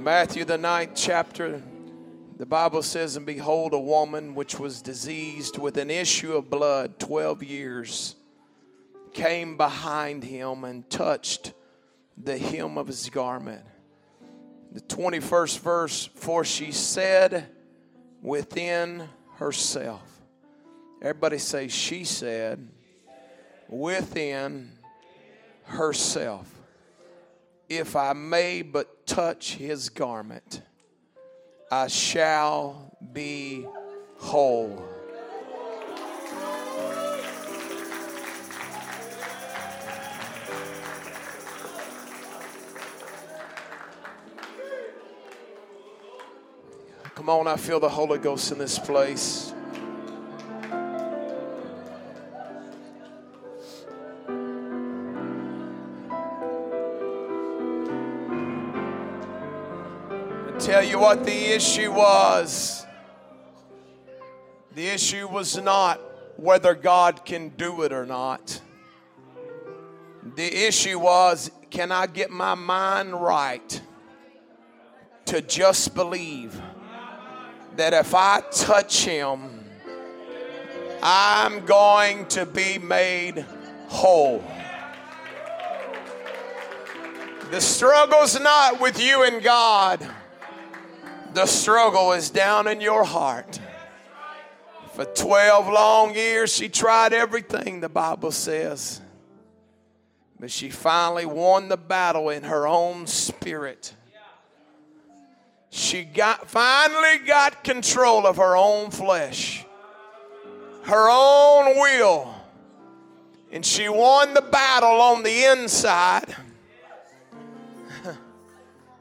Matthew, the ninth chapter, the Bible says, And behold, a woman which was diseased with an issue of blood 12 years came behind him and touched the hem of his garment. The 21st verse, for she said within herself. Everybody say, she said within herself, if I may but touch his garment, I shall be whole. Come on, I feel the Holy Ghost in this place. Tell you what the issue was. The issue was not whether God can do it or not. The issue was can I get my mind right to just believe that if I touch him, I'm going to be made whole. The struggle's not with you and God. The struggle is down in your heart. For 12 long years, she tried everything, the Bible says. But she finally won the battle in her own spirit. She got finally got control of her own flesh, her own will, and she won the battle on the inside.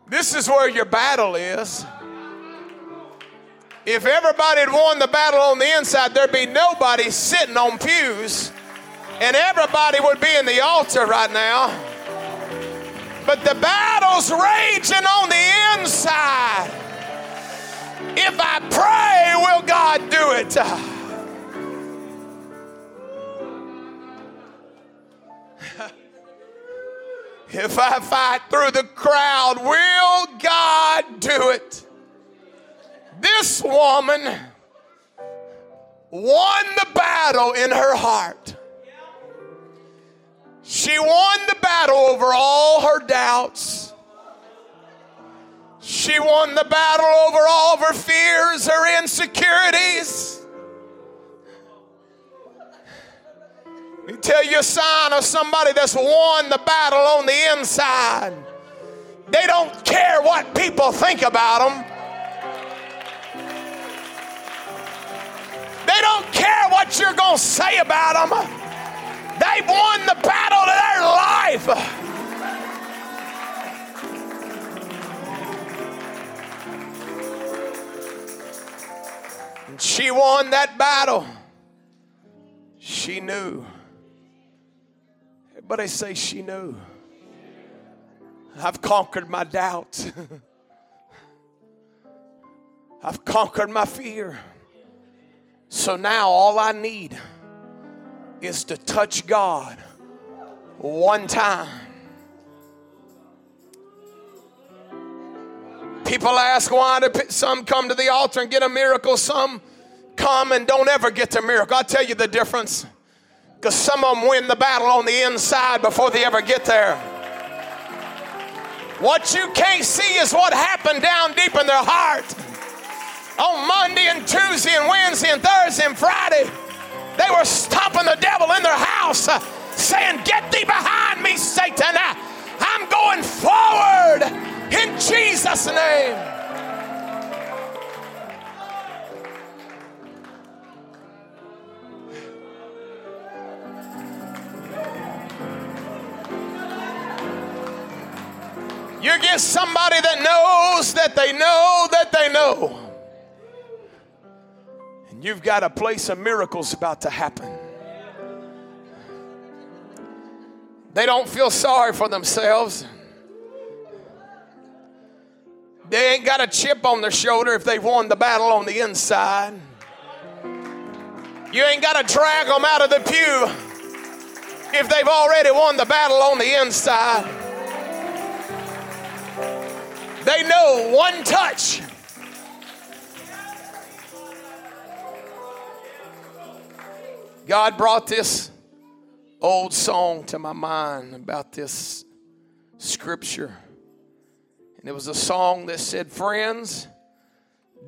This is where your battle is. If everybody had won the battle on the inside, there'd be nobody sitting on pews, and everybody would be in the altar right now. But the battle's raging on the inside. If I pray, will God do it? if I fight through the crowd, will God do it? This woman won the battle in her heart. She won the battle over all her doubts. She won the battle over all of her fears, her insecurities. Let me tell you a sign of somebody that's won the battle on the inside. They don't care what people think about them. They don't care what you're going to say about them. They've won the battle of their life. And she won that battle. She knew. But Everybody say she knew. I've conquered my doubt. I've conquered my fear. So now all I need is to touch God one time. People ask why do some come to the altar and get a miracle, some come and don't ever get the miracle. I'll tell you the difference. Because some of them win the battle on the inside before they ever get there. What you can't see is what happened down deep in their heart on Monday and Tuesday and Wednesday and Thursday and Friday. They were stomping the devil in their house, uh, saying, Get thee behind me, Satan. Uh, I'm going forward in Jesus' name. You get somebody that knows you've got a place of miracles about to happen. They don't feel sorry for themselves. They ain't got a chip on their shoulder if they've won the battle on the inside. You ain't got to drag them out of the pew if they've already won the battle on the inside. They know one touch. God brought this old song to my mind about this scripture. And it was a song that said, Friends,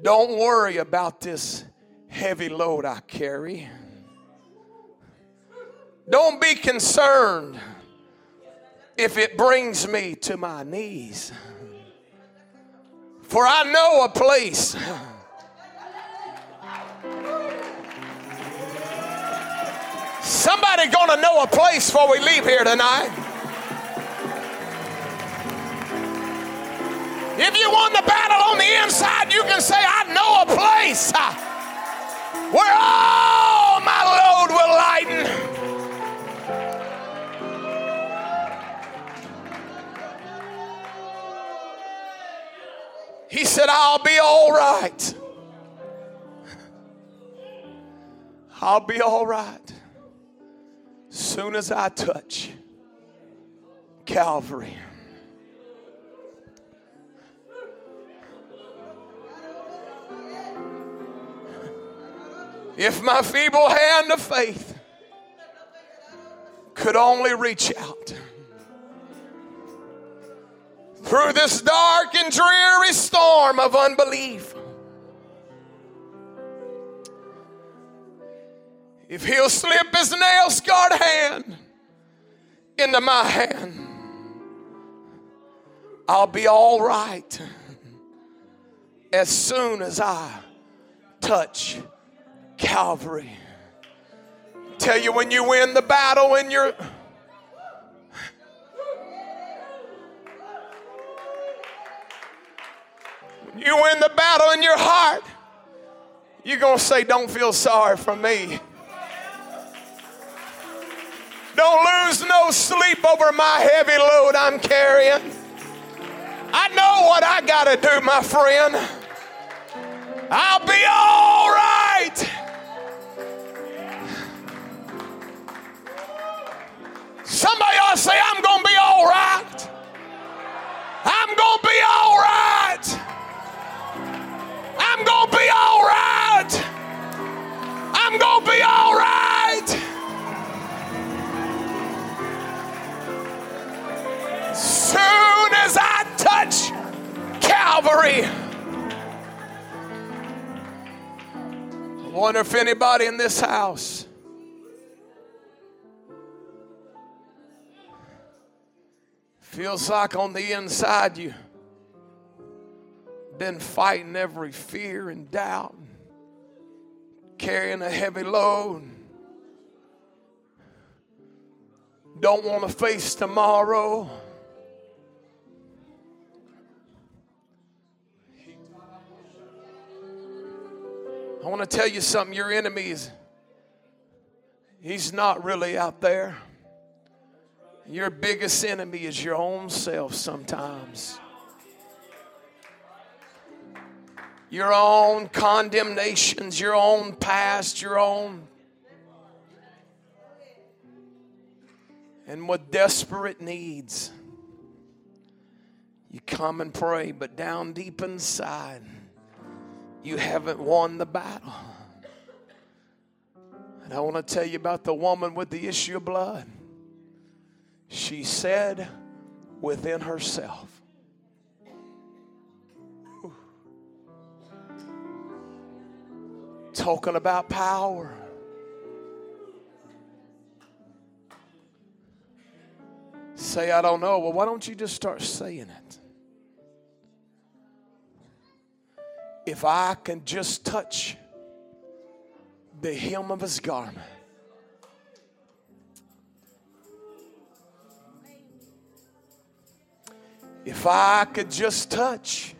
don't worry about this heavy load I carry. Don't be concerned if it brings me to my knees. For I know a place. Somebody gonna know a place before we leave here tonight. If you won the battle on the inside, you can say, I know a place uh, where all my load will lighten. He said, I'll be all right. I'll be all right. Soon as I touch Calvary. If my feeble hand of faith could only reach out through this dark and dreary storm of unbelief. If he'll slip his nail scarred hand into my hand, I'll be all right as soon as I touch Calvary. Tell you when you win the battle in your you win the battle in your heart, you're going to say, Don't feel sorry for me. Don't lose no sleep over my heavy load I'm carrying. I know what I got to do, my friend. I'll be all right. Somebody ought to say, I'm going to be all right. I'm going to be all right. I'm going to be all right. I'm going to be all right. I wonder if anybody in this house feels like on the inside you been fighting every fear and doubt, carrying a heavy load. Don't want to face tomorrow. Tell you something. Your enemy is, he's not really out there. Your biggest enemy is your own self sometimes. your own condemnations, your own past, your own. And with desperate needs, you come and pray, but down deep inside, you haven't won the battle. And I want to tell you about the woman with the issue of blood. She said within herself, talking about power. Say, I don't know. Well, why don't you just start saying it? If I can just touch the hem of his garment. If I could just touch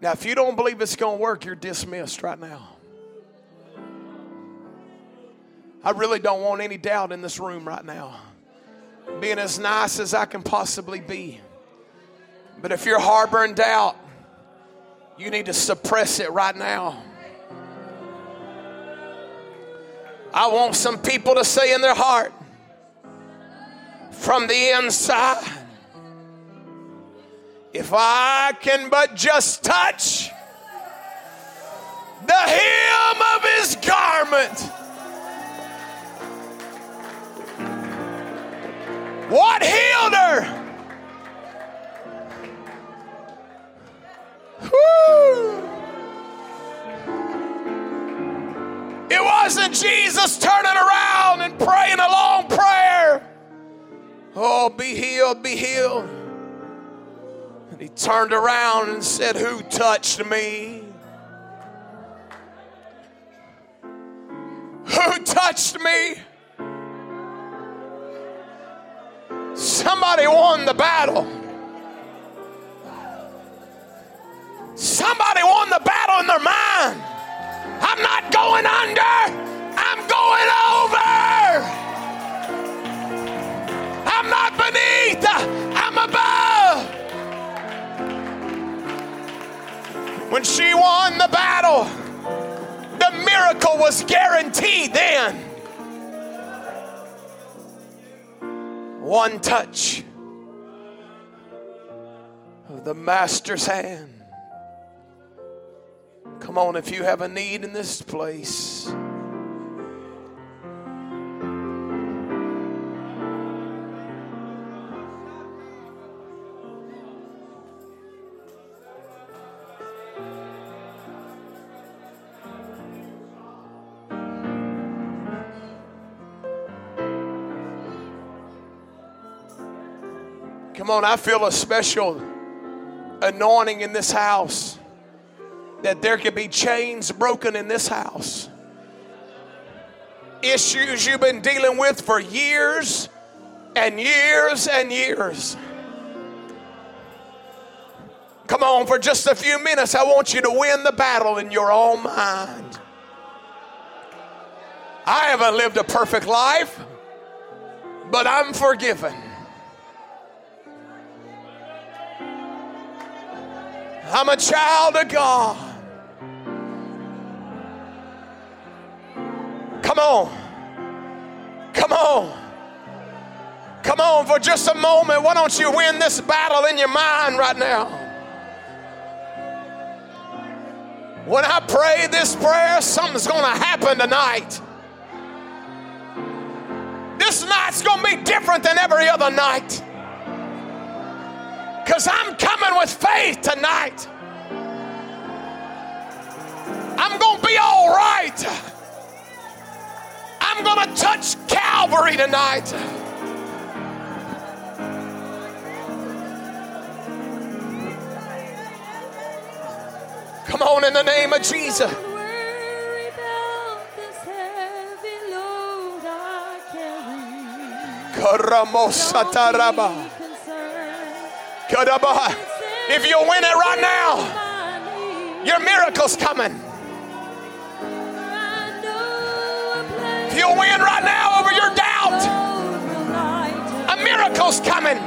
now, if you don't believe it's going to work, you're dismissed right now. I really don't want any doubt in this room right now. Being as nice as I can possibly be. But if you're harboring doubt, you need to suppress it right now. I want some people to say in their heart, from the inside, If I can but just touch the hem of his garment. What healed her? Whew. It wasn't Jesus turning around and praying a long prayer. Oh, be healed, be healed. And he turned around and said, Who touched me? Who touched me? Somebody won the battle. Somebody won the battle in their mind. I'm not going under, I'm going over. I'm not beneath, I'm above. When she won the battle, the miracle was guaranteed then. One touch of the Master's hand. Come on, if you have a need in this place. Come on, I feel a special anointing in this house that there could be chains broken in this house. Issues you've been dealing with for years and years and years. Come on, for just a few minutes, I want you to win the battle in your own mind. I haven't lived a perfect life, but I'm forgiven. I'm a child of God. Come on. Come on. Come on for just a moment. Why don't you win this battle in your mind right now? When I pray this prayer, something's going to happen tonight. This night's going to be different than every other night. Because I'm coming with faith tonight. I'm going to be all right. I'm going to touch Calvary tonight. Come on in the name of Jesus. If you win it right now, your miracle's coming. If you win right now over your doubt, a miracle's coming.